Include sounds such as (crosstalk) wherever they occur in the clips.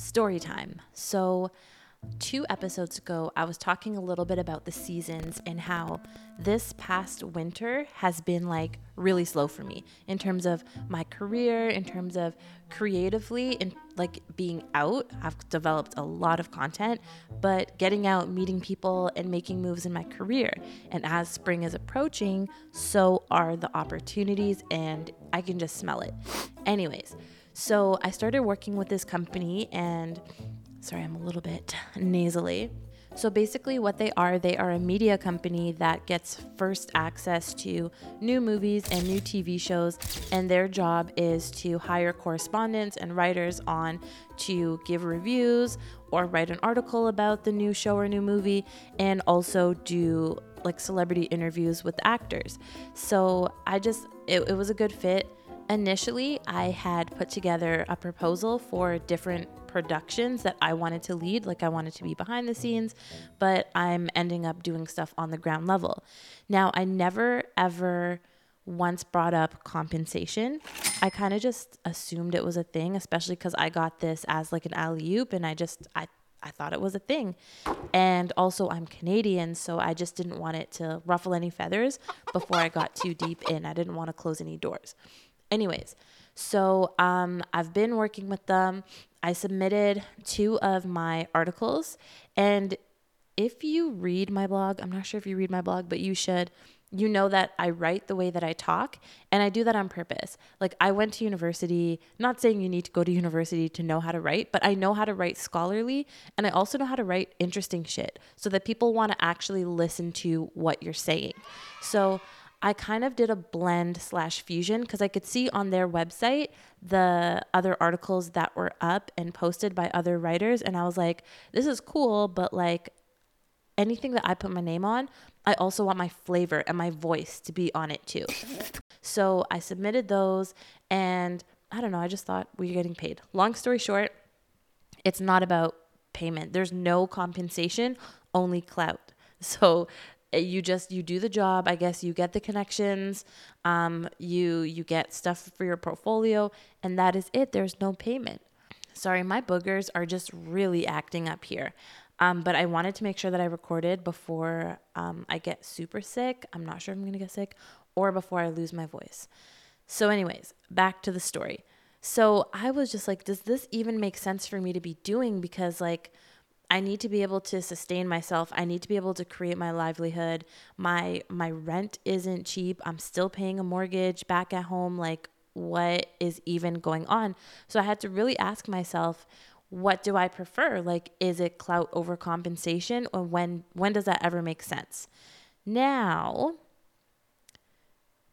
Story time. So, two episodes ago, I was talking a little bit about the seasons and how this past winter has been like really slow for me in terms of my career, in terms of creatively, and like being out. I've developed a lot of content, but getting out, meeting people, and making moves in my career. And as spring is approaching, so are the opportunities, and I can just smell it. Anyways, so I started working with this company and sorry, I'm a little bit (laughs) nasally. So basically, what they are, they are a media company that gets first access to new movies and new TV shows, and their job is to hire correspondents and writers on to give reviews or write an article about the new show or new movie, and also do like celebrity interviews with actors. So I just, it, it was a good fit initially I had put together a proposal for different productions that I wanted to lead, like I wanted to be behind the scenes, but I'm ending up doing stuff on the ground level. Now, I never ever once brought up compensation. I kind of just assumed it was a thing, especially because I got this as like an alley oop and I just, I I thought it was a thing. And also, I'm Canadian, so I just didn't want it to ruffle any feathers before I got too deep in. I didn't want to close any doors. Anyways, so um, I've been working with them. I submitted two of my articles. And if you read my blog, I'm not sure if you read my blog, but you should. You know that I write the way that I talk, and I do that on purpose. Like, I went to university, not saying you need to go to university to know how to write, but I know how to write scholarly, and I also know how to write interesting shit so that people want to actually listen to what you're saying. So, I kind of did a blend slash fusion because I could see on their website the other articles that were up and posted by other writers. And I was like, this is cool, but like anything that I put my name on, I also want my flavor and my voice to be on it too. (laughs) so I submitted those and I don't know, I just thought we are getting paid. Long story short, it's not about payment. There's no compensation, only clout. (laughs) So you just you do the job i guess you get the connections um, you you get stuff for your portfolio and that is it. There's no payment. Sorry my boogers are just really acting up here. Um, but i wanted to make sure that i recorded before um, i get super sick. I'm not sure if i'm gonna get sick or before i lose my voice. So anyways back to the story. So i was just like does this even make sense for me to be doing? Because like I need to be able to sustain myself. I need to be able to create my livelihood. My my rent isn't cheap. I'm still paying a mortgage back at home like what is even going on? So I had to really ask myself, what do I prefer? Like is it clout over compensation or when when does that ever make sense? Now,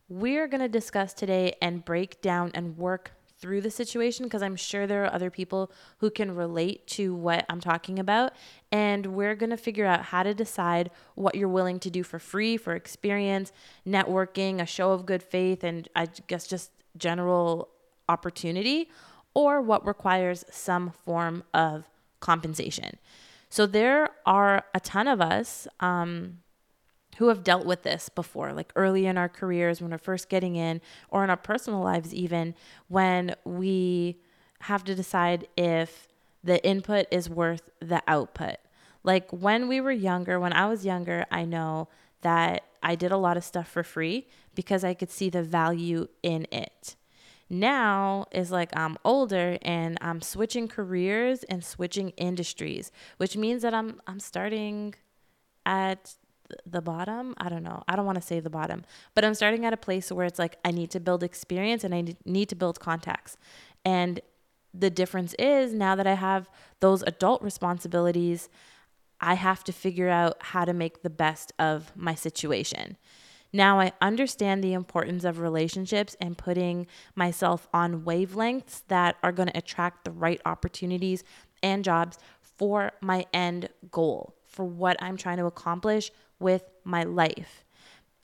we're going to discuss today and break down and work through the situation because I'm sure there are other people who can relate to what I'm talking about. And we're going to figure out how to decide what you're willing to do for free, for experience, networking, a show of good faith, and I guess just general opportunity, or what requires some form of compensation. So there are a ton of us. Um, who have dealt with this before, like early in our careers when we're first getting in, or in our personal lives, even when we have to decide if the input is worth the output. Like when we were younger, when I was younger, I know that I did a lot of stuff for free because I could see the value in it. Now is like I'm older and I'm switching careers and switching industries, which means that I'm I'm starting at the bottom. I don't know. I don't want to say the bottom, but I'm starting at a place where it's like I need to build experience and I need to build contacts. And the difference is now that I have those adult responsibilities, I have to figure out how to make the best of my situation. Now I understand the importance of relationships and putting myself on wavelengths that are going to attract the right opportunities and jobs for my end goal, for what I'm trying to accomplish with my life.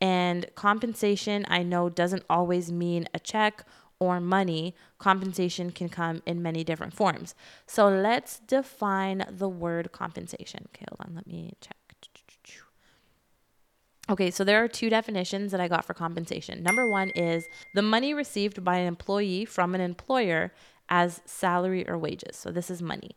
And compensation, I know, doesn't always mean a check or money. Compensation can come in many different forms. So let's define the word compensation. Okay, hold on, let me check. Okay, so there are two definitions that I got for compensation. Number one is the money received by an employee from an employer as salary or wages. So this is money.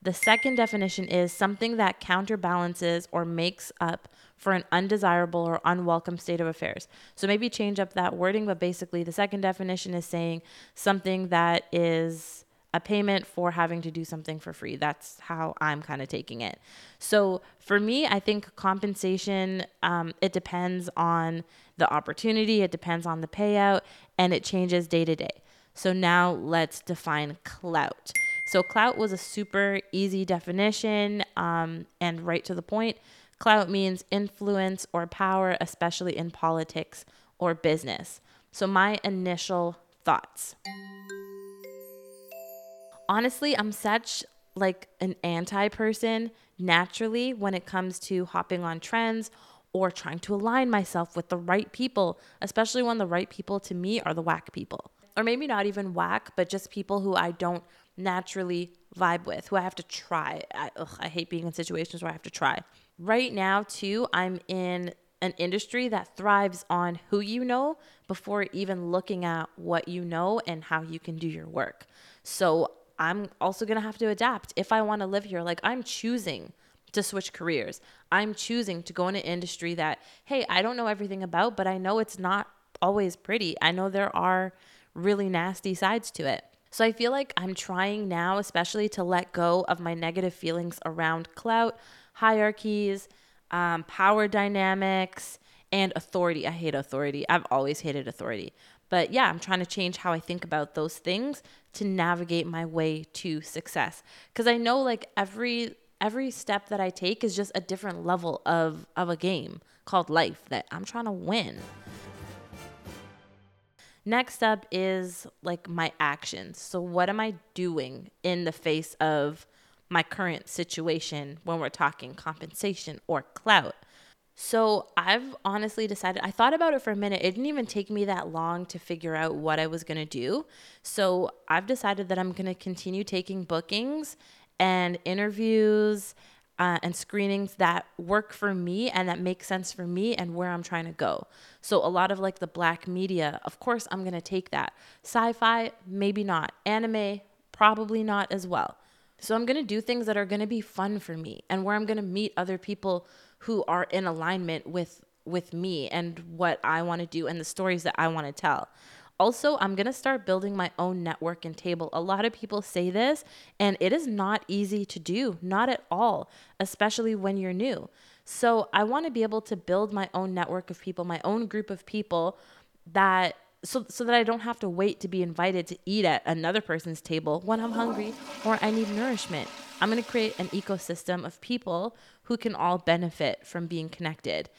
The second definition is something that counterbalances or makes up for an undesirable or unwelcome state of affairs. So maybe change up that wording, but basically the second definition is saying something that is a payment for having to do something for free. That's how I'm kind of taking it. So for me, I think compensation, um, it depends on the opportunity, it depends on the payout, and it changes day to day. So now let's define clout. So clout was a super easy definition um, and right to the point. Clout means influence or power, especially in politics or business. So my initial thoughts honestly, I'm such like an anti person naturally when it comes to hopping on trends or trying to align myself with the right people, especially when the right people to me are the whack people. Or maybe not even whack, but just people who I don't naturally vibe with, who I have to try. I, ugh, I hate being in situations where I have to try. Right now, too, I'm in an industry that thrives on who you know before even looking at what you know and how you can do your work. So I'm also going to have to adapt if I want to live here. Like I'm choosing to switch careers. I'm choosing to go in an industry that, hey, I don't know everything about, but I know it's not always pretty. I know there are really nasty sides to it. So I feel like I'm trying now, especially to let go of my negative feelings around clout, hierarchies, um, power dynamics, and authority. I hate authority. I've always hated authority. But yeah, I'm trying to change how I think about those things to navigate my way to success. Cuz I know like every every step that I take is just a different level of of a game called life that I'm trying to win. Next up is like my actions. So what am I doing in the face of my current situation when we're talking compensation or clout? So I've honestly decided, I thought about it for a minute. It didn't even take me that long to figure out what I was going to do. So I've decided that I'm going to continue taking bookings and interviews uh, and screenings that work for me and that make sense for me and where I'm trying to go. So a lot of like the black media, of course, I'm going to take that. Sci fi, maybe not. Anime, probably not as well. So I'm going to do things that are going to be fun for me and where I'm going to meet other people who are in alignment with with me and what I want to do and the stories that I want to tell. Also, I'm going to start building my own network and table. A lot of people say this, and it is not easy to do, not at all, especially when you're new. So, I want to be able to build my own network of people, my own group of people that so so that I don't have to wait to be invited to eat at another person's table when I'm hungry or I need nourishment. I'm going to create an ecosystem of people who can all benefit from being connected.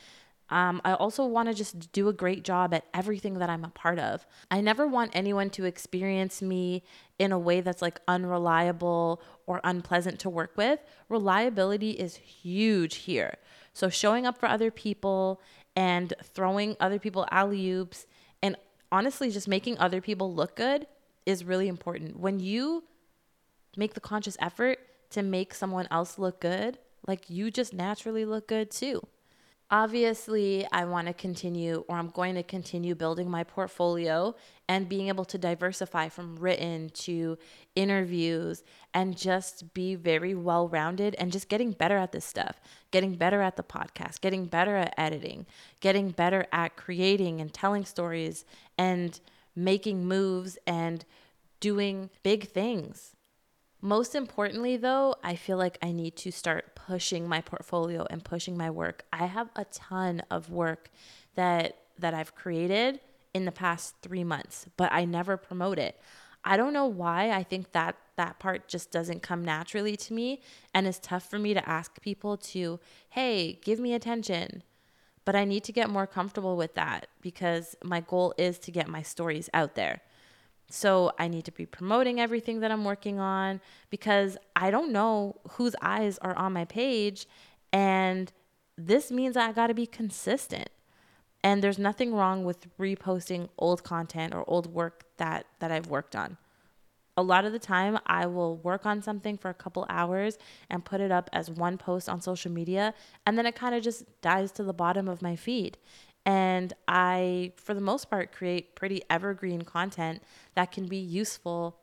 Um, I also want to just do a great job at everything that I'm a part of. I never want anyone to experience me in a way that's like unreliable or unpleasant to work with. Reliability is huge here. So, showing up for other people and throwing other people alley oops honestly just making other people look good is really important. When you make the conscious effort to make someone else look good, like you just naturally look good too. Obviously, I want to continue, or I'm going to continue building my portfolio and being able to diversify from written to interviews and just be very well rounded and just getting better at this stuff, getting better at the podcast, getting better at editing, getting better at creating and telling stories and making moves and doing big things. Most importantly, though, I feel like I need to start pushing my portfolio and pushing my work. I have a ton of work that that I've created in the past 3 months, but I never promote it. I don't know why. I think that that part just doesn't come naturally to me and it's tough for me to ask people to, "Hey, give me attention." But I need to get more comfortable with that because my goal is to get my stories out there. So I need to be promoting everything that I'm working on because I don't know whose eyes are on my page. And this means I got to be consistent. And there's nothing wrong with reposting old content or old work that, that I've worked on. A lot of the time, I will work on something for a couple hours and put it up as one post on social media, and then it kind of just dies to the bottom of my feed. And I, for the most part, create pretty evergreen content that can be useful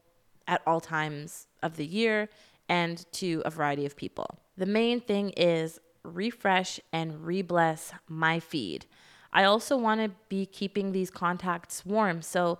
at all times of the year and to a variety of people. The main thing is refresh and rebless my feed. I also want to be keeping these contacts warm. So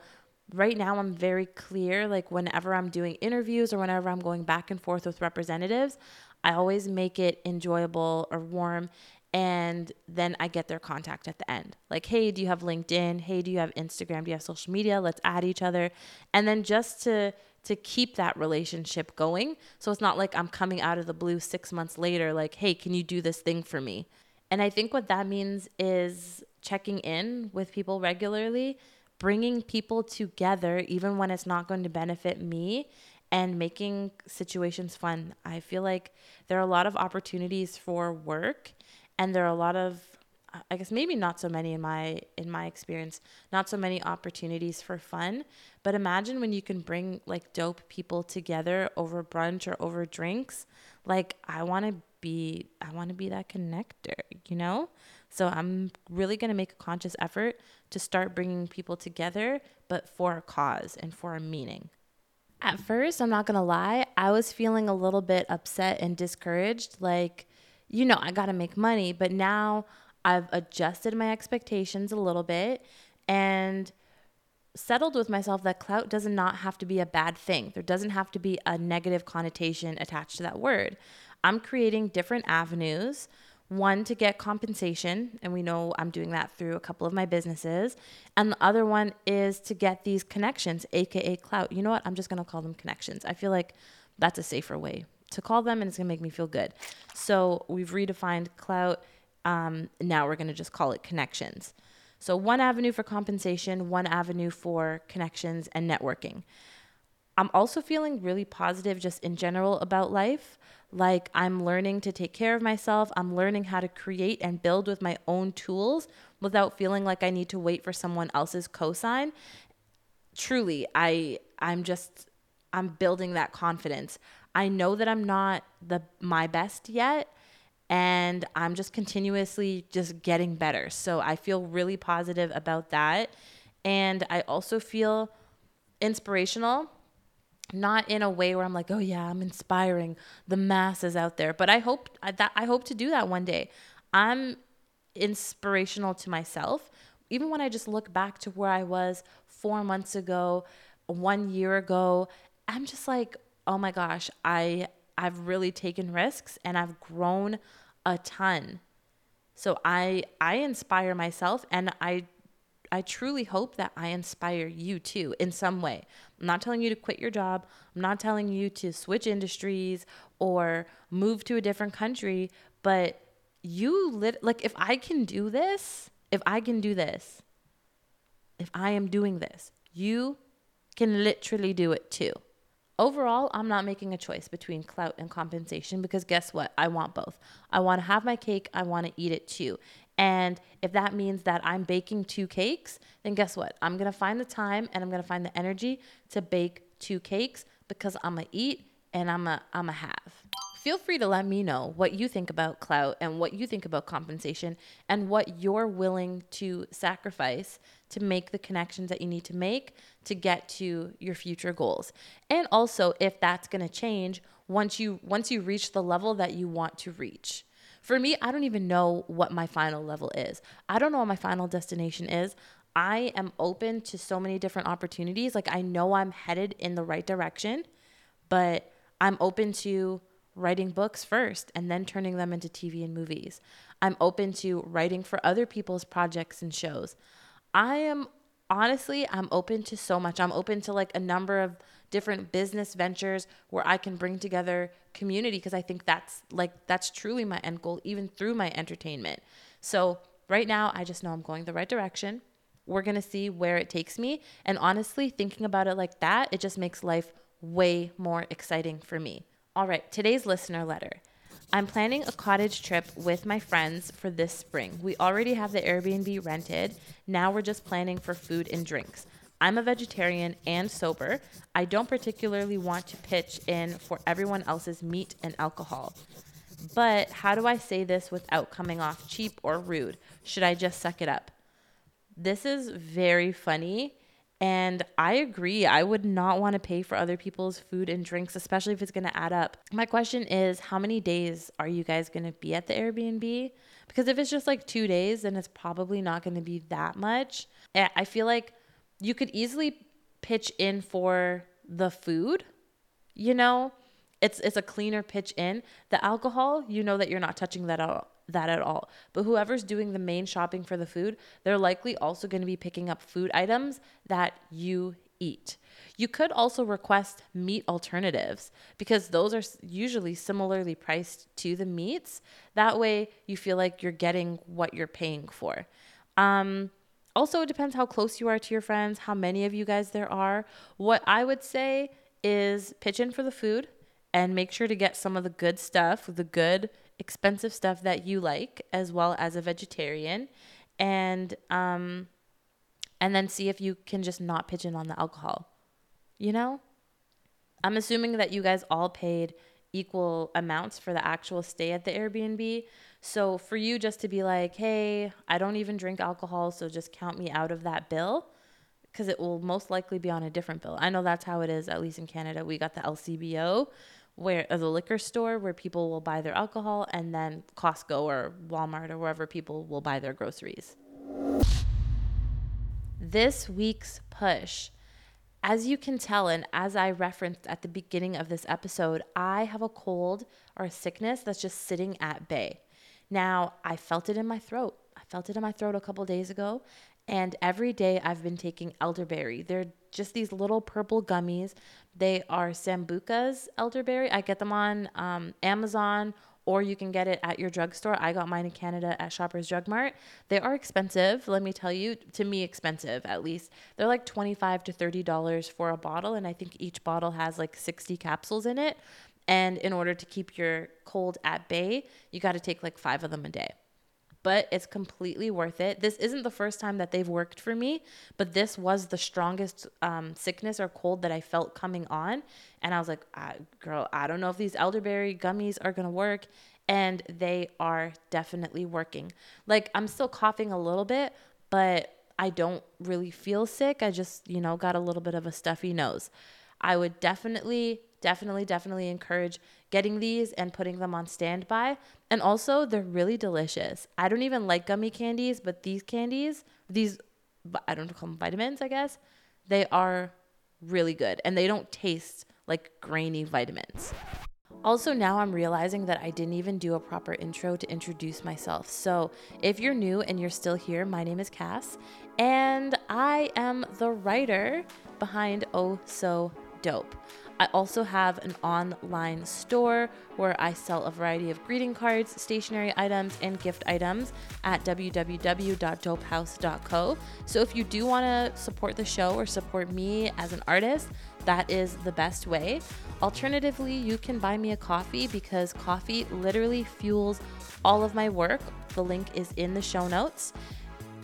right now I'm very clear like whenever I'm doing interviews or whenever I'm going back and forth with representatives, I always make it enjoyable or warm and then I get their contact at the end. Like, "Hey, do you have LinkedIn? Hey, do you have Instagram? Do you have social media? Let's add each other." And then just to to keep that relationship going. So it's not like I'm coming out of the blue 6 months later like, "Hey, can you do this thing for me?" And I think what that means is checking in with people regularly, bringing people together even when it's not going to benefit me and making situations fun. I feel like there are a lot of opportunities for work and there are a lot of I guess maybe not so many in my in my experience, not so many opportunities for fun, but imagine when you can bring like dope people together over brunch or over drinks. Like I want to be I want to be that connector, you know? So I'm really going to make a conscious effort to start bringing people together, but for a cause and for a meaning. At first, I'm not going to lie, I was feeling a little bit upset and discouraged like you know, I got to make money. But now I've adjusted my expectations a little bit and settled with myself that clout does not have to be a bad thing. There doesn't have to be a negative connotation attached to that word. I'm creating different avenues. One to get compensation, and we know I'm doing that through a couple of my businesses. And the other one is to get these connections, aka clout. You know what? I'm just gonna call them connections. I feel like that's a safer way to call them and it's gonna make me feel good. So we've redefined clout. Um, now we're gonna just call it connections. So one avenue for compensation, one avenue for connections and networking. I'm also feeling really positive just in general about life. Like I'm learning to take care of myself. I'm learning how to create and build with my own tools without feeling like I need to wait for someone else's cosign. Truly, I I'm just I'm building that confidence. I know that I'm not the my best yet and I'm just continuously just getting better. So I feel really positive about that. And I also feel inspirational, not in a way where I'm like, "Oh yeah, I'm inspiring the masses out there." But I hope that I hope to do that one day. I'm inspirational to myself. Even when I just look back to where I was 4 months ago, 1 year ago, I'm just like, oh my gosh, I I've really taken risks and I've grown a ton. So I I inspire myself and I I truly hope that I inspire you too in some way. I'm not telling you to quit your job. I'm not telling you to switch industries or move to a different country, but you lit like if I can do this, if I can do this, if I am doing this, you can literally do it too. Overall, I'm not making a choice between clout and compensation because guess what? I want both. I want to have my cake, I want to eat it too. And if that means that I'm baking two cakes, then guess what? I'm going to find the time and I'm going to find the energy to bake two cakes because I'm going to eat and I'm going a I'm a have. Feel free to let me know what you think about clout and what you think about compensation and what you're willing to sacrifice to make the connections that you need to make to get to your future goals. And also if that's going to change once you once you reach the level that you want to reach. For me, I don't even know what my final level is. I don't know what my final destination is. I am open to so many different opportunities. Like I know I'm headed in the right direction, but I'm open to writing books first and then turning them into TV and movies. I'm open to writing for other people's projects and shows. I am honestly, I'm open to so much. I'm open to like a number of different business ventures where I can bring together community because I think that's like that's truly my end goal even through my entertainment. So, right now I just know I'm going the right direction. We're going to see where it takes me and honestly, thinking about it like that, it just makes life way more exciting for me. All right, today's listener letter. I'm planning a cottage trip with my friends for this spring. We already have the Airbnb rented. Now we're just planning for food and drinks. I'm a vegetarian and sober. I don't particularly want to pitch in for everyone else's meat and alcohol. But how do I say this without coming off cheap or rude? Should I just suck it up? This is very funny And I agree. I would not want to pay for other people's food and drinks, especially if it's going to add up. My question is how many days are you guys going to be at the Airbnb? Because if it's just like two days, then it's probably not going to be that much. I feel like you could easily pitch in for the food, you know? It's it's a cleaner pitch in. The alcohol, you know that you're not touching that at that at all. But whoever's doing the main shopping for the food, they're likely also going to be picking up food items that you eat. You could also request meat alternatives because those are usually similarly priced to the meats. That way, you feel like you're getting what you're paying for. Um, also, it depends how close you are to your friends, how many of you guys there are. What I would say is pitch in for the food and make sure to get some of the good stuff, the good expensive stuff that you like, as well as a vegetarian, and um, and then see if you can just not pitch in on the alcohol. You know, I'm assuming that you guys all paid equal amounts for the actual stay at the Airbnb. So for you just to be like, hey, I don't even drink alcohol, so just count me out of that bill because it will most likely be on a different bill. I know that's how it is, at least in Canada. We got the LCBO, where a liquor store where people will buy their alcohol, and then Costco or Walmart or wherever people will buy their groceries. This week's push. As you can tell, and as I referenced at the beginning of this episode, I have a cold or a sickness that's just sitting at bay. Now, I felt it in my throat. I felt it in my throat a couple days ago, and every day I've been taking elderberry. They're just these little purple gummies. They are Sambucus elderberry. I get them on um, Amazon or you can get it at your drugstore. I got mine in Canada at Shoppers Drug Mart. They are expensive, let me tell you, to me expensive at least. They're like 25 to 30 dollars for a bottle and I think each bottle has like 60 capsules in it. And in order to keep your cold at bay, you got to take like 5 of them a day but it's completely worth it. This isn't the first time that they've worked for me, but this was the strongest um, sickness or cold that I felt coming on. And I was like, I, girl, I don't know if these elderberry gummies are going to work. And they are definitely working. Like, I'm still coughing a little bit, but I don't really feel sick. I just, you know, got a little bit of a stuffy nose. I would definitely, definitely, definitely encourage getting these and putting them on standby. And also, they're really delicious. I don't even like gummy candies, but these candies, these, I don't call them vitamins, I guess, they are really good and they don't taste like grainy vitamins. Also, now I'm realizing that I didn't even do a proper intro to introduce myself. So, if you're new and you're still here, my name is Cass, and I am the writer behind Oh So Dope. I also have an online store where I sell a variety of greeting cards, stationery items, and gift items at www.dopehaus.co. So if you do want to support the show or support me as an artist, that is the best way. Alternatively, you can buy me a coffee because coffee literally fuels all of my work. The link is in the show notes.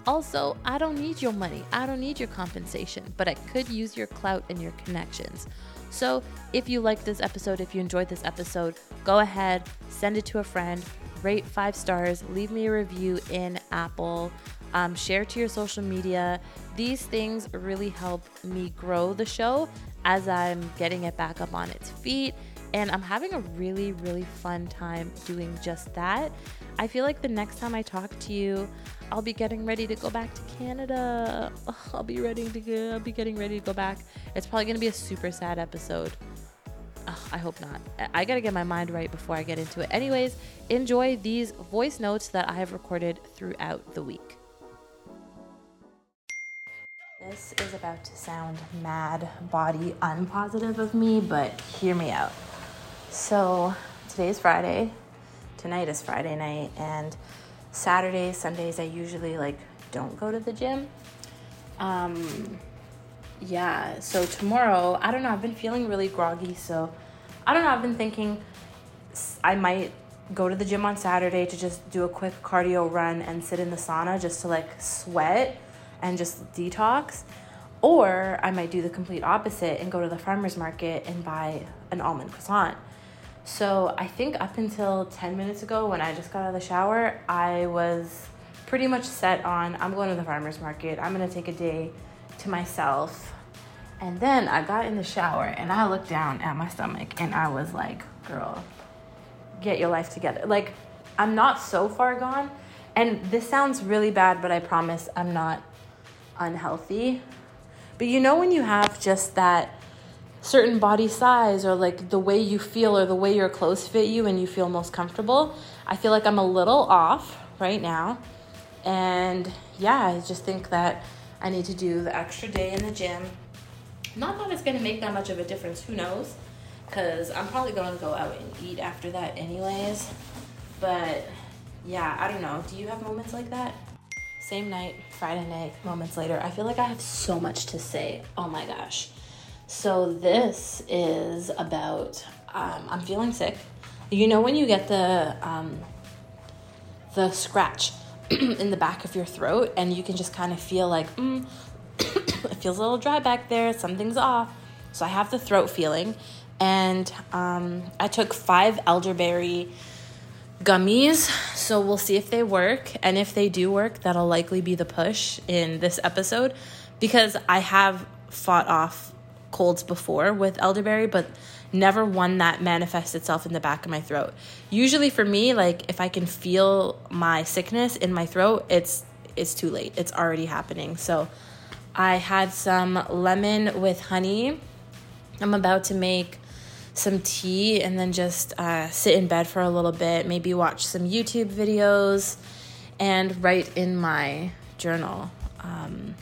Also, I don't need your money. I don't need your compensation, but I could use your clout and your connections. So, if you like this episode, if you enjoyed this episode, go ahead, send it to a friend, rate five stars, leave me a review in Apple, um, share to your social media. These things really help me grow the show as I'm getting it back up on its feet. And I'm having a really, really fun time doing just that. I feel like the next time I talk to you, I'll be getting ready to go back to Canada. I'll be ready to go. I'll be getting ready to go back. It's probably gonna be a super sad episode. I hope not. I gotta get my mind right before I get into it. Anyways, enjoy these voice notes that I have recorded throughout the week. This is about to sound mad body unpositive of me, but hear me out. So, today is Friday. Tonight is Friday night, and Saturdays, Sundays, I usually like don't go to the gym. Um, yeah, so tomorrow, I don't know, I've been feeling really groggy, so I don't know, I've been thinking I might go to the gym on Saturday to just do a quick cardio run and sit in the sauna just to like sweat and just detox. Or I might do the complete opposite and go to the farmer's market and buy an almond croissant. So I think up until 10 minutes ago, when I just got out of the shower, I was pretty much set on I'm going to the farmer's market. I'm going to take a day to myself. And then I got in the shower and I looked down at my stomach and I was like, girl, get your life together. Like, I'm not so far gone. And this sounds really bad, but I promise I'm not unhealthy. But you know, when you have just that certain body size or like the way you feel or the way your clothes fit you and you feel most comfortable, I feel like I'm a little off right now. And yeah, I just think that I need to do the extra day in the gym. Not that it's gonna make that much of a difference, who knows? Because I'm probably gonna go out and eat after that, anyways. But yeah, I don't know. Do you have moments like that? Same night, Friday night, moments later. I feel like I have so much to say. Oh my gosh. So, this is about um, I'm feeling sick. You know, when you get the, um, the scratch (clears throat) in the back of your throat, and you can just kind of feel like, mm, (coughs) it feels a little dry back there, something's off. So, I have the throat feeling, and um, I took five elderberry gummies. So we'll see if they work. And if they do work, that'll likely be the push in this episode because I have fought off colds before with elderberry, but never one that manifests itself in the back of my throat. Usually for me, like if I can feel my sickness in my throat, it's it's too late. It's already happening. So I had some lemon with honey. I'm about to make some tea and then just uh, sit in bed for a little bit, maybe watch some YouTube videos and write in my journal. Um,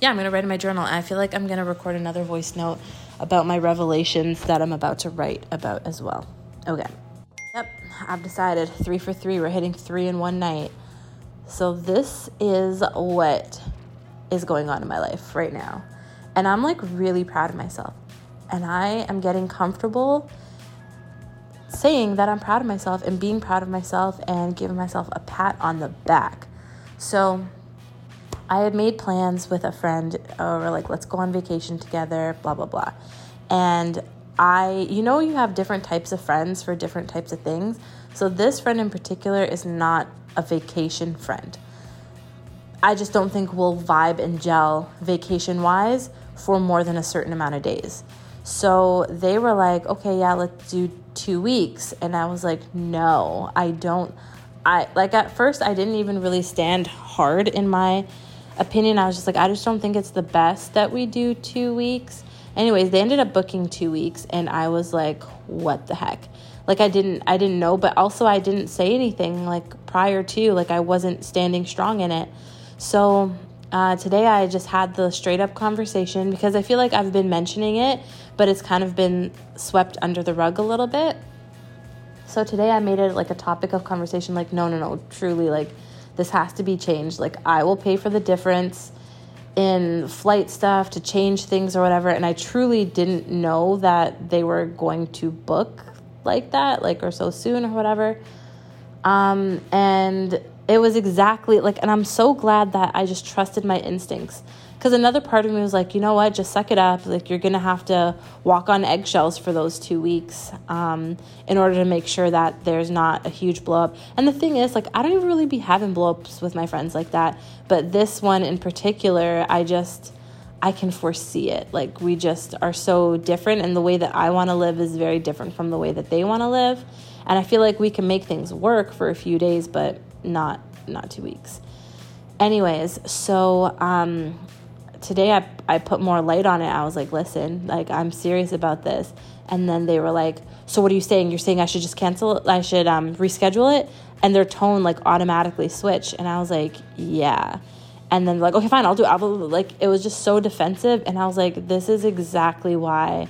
yeah, I'm gonna write in my journal. I feel like I'm gonna record another voice note about my revelations that I'm about to write about as well. Okay. Yep, I've decided three for three. We're hitting three in one night. So, this is what is going on in my life right now. And I'm like really proud of myself and I am getting comfortable saying that I'm proud of myself and being proud of myself and giving myself a pat on the back. So I had made plans with a friend uh, over like let's go on vacation together, blah blah blah. And I you know you have different types of friends for different types of things. So this friend in particular is not a vacation friend. I just don't think we'll vibe and gel vacation wise for more than a certain amount of days. So they were like, okay, yeah, let's do two weeks. And I was like, no, I don't. I like at first, I didn't even really stand hard in my opinion. I was just like, I just don't think it's the best that we do two weeks. Anyways, they ended up booking two weeks, and I was like, what the heck? Like I didn't I didn't know, but also I didn't say anything like prior to, like I wasn't standing strong in it. So uh, today I just had the straight up conversation because I feel like I've been mentioning it, but it's kind of been swept under the rug a little bit. So today I made it like a topic of conversation like, no, no, no, truly, like, this has to be changed. Like, I will pay for the difference in flight stuff to change things or whatever. And I truly didn't know that they were going to book like that, like, or so soon or whatever. Um, and it was exactly like, and I'm so glad that I just trusted my instincts. Because another part of me was like, you know what, just suck it up. Like, you're going to have to walk on eggshells for those two weeks um, in order to make sure that there's not a huge blow up. And the thing is, like, I don't even really be having blow ups with my friends like that. But this one in particular, I just. I can foresee it. Like, we just are so different, and the way that I want to live is very different from the way that they want to live. And I feel like we can make things work for a few days, but not not two weeks. Anyways, so um, today I I put more light on it. I was like, listen, like I'm serious about this. And then they were like, so what are you saying? You're saying I should just cancel it? I should um, reschedule it? And their tone like automatically switched. And I was like, yeah. And then like, okay, fine, I'll do it. Like it was just so defensive. And I was like, this is exactly why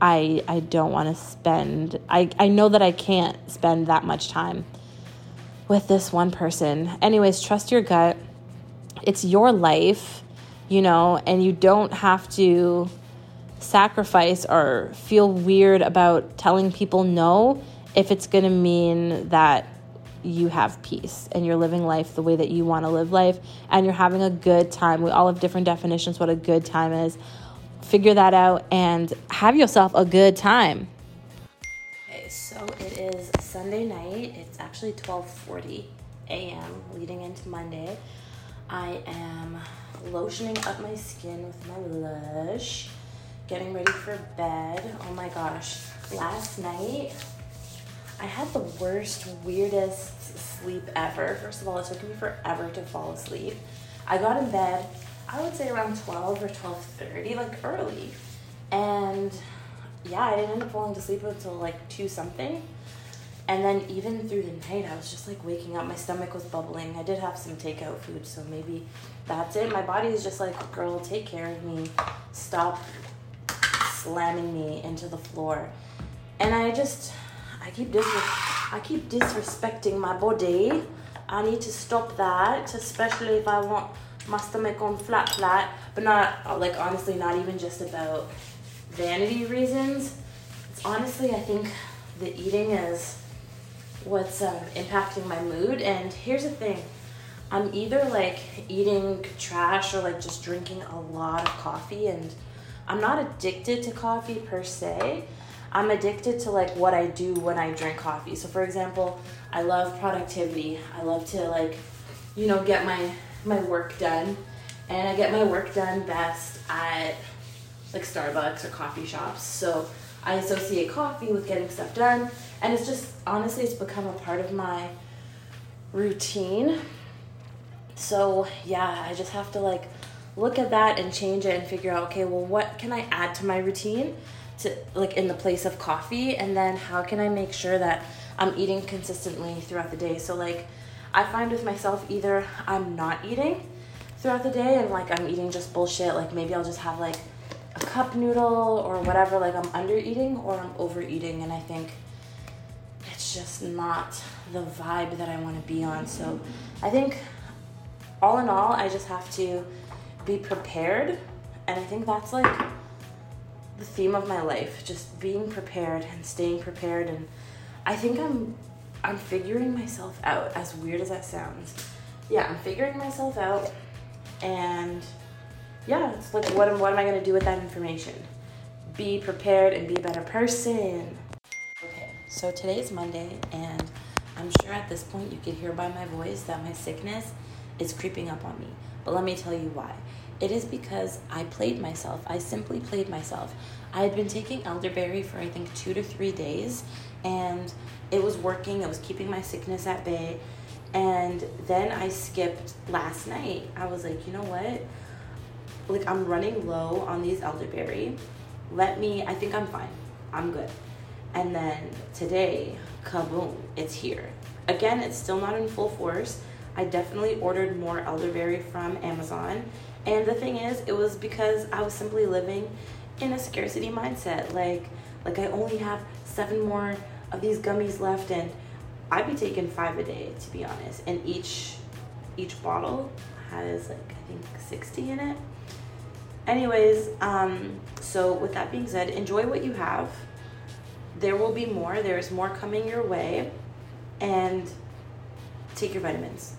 I I don't want to spend. I I know that I can't spend that much time with this one person. Anyways, trust your gut. It's your life, you know, and you don't have to sacrifice or feel weird about telling people no if it's going to mean that you have peace and you're living life the way that you want to live life and you're having a good time. We all have different definitions what a good time is. Figure that out and have yourself a good time. Okay, so it is Sunday night. It's actually 12:40 a.m. leading into Monday. I am lotioning up my skin with my Lush, getting ready for bed. Oh my gosh, last night I had the worst, weirdest sleep ever. First of all, it took me forever to fall asleep. I got in bed, I would say around 12 or 12:30, like early. And yeah, I didn't end up falling to sleep until like 2 something. And then even through the night, I was just like waking up. My stomach was bubbling. I did have some takeout food, so maybe that's it. My body is just like, girl, take care of me. Stop slamming me into the floor. And I just, I keep dis- I keep disrespecting my body. I need to stop that, especially if I want my stomach on flat flat. But not like honestly, not even just about vanity reasons. It's honestly, I think the eating is what's um, impacting my mood. And here's the thing I'm either like eating trash or like just drinking a lot of coffee. And I'm not addicted to coffee per se. I'm addicted to like what I do when I drink coffee. So for example, I love productivity. I love to like, you know, get my my work done. And I get my work done best at like Starbucks or coffee shops. So I associate coffee with getting stuff done and it's just honestly it's become a part of my routine. So yeah i just have to like look at that and change it and figure out okay well what can i add to my routine to like in the place of coffee? And then how can i make sure that i'm eating consistently throughout the day? So like i find with myself either i'm not eating throughout the day and like i'm eating just bullshit like maybe i'll just have like a cup noodle or whatever like i'm under eating or i'm overeating. And i think just not the vibe that I want to be on. So I think all in all, I just have to be prepared. And I think that's like the theme of my life, just being prepared and staying prepared. And I think I'm I'm figuring myself out, as weird as that sounds. Yeah, I'm figuring myself out and yeah, it's like what am what am I gonna do with that information? Be prepared and be a better person. So today's Monday, and I'm sure at this point you could hear by my voice that my sickness is creeping up on me. But let me tell you why. It is because I played myself. I simply played myself. I had been taking elderberry for I think two to three days, and it was working. It was keeping my sickness at bay. And then I skipped last night. I was like, you know what? Like, I'm running low on these elderberry. Let me, I think I'm fine. I'm good. And then today, kaboom, it's here. Again, it's still not in full force. I definitely ordered more elderberry from Amazon. And the thing is, it was because I was simply living in a scarcity mindset. Like, like I only have seven more of these gummies left, and I'd be taking five a day to be honest. And each each bottle has like I think 60 in it. Anyways, um, so with that being said, enjoy what you have there will be more. There's more coming your way. And take your vitamins.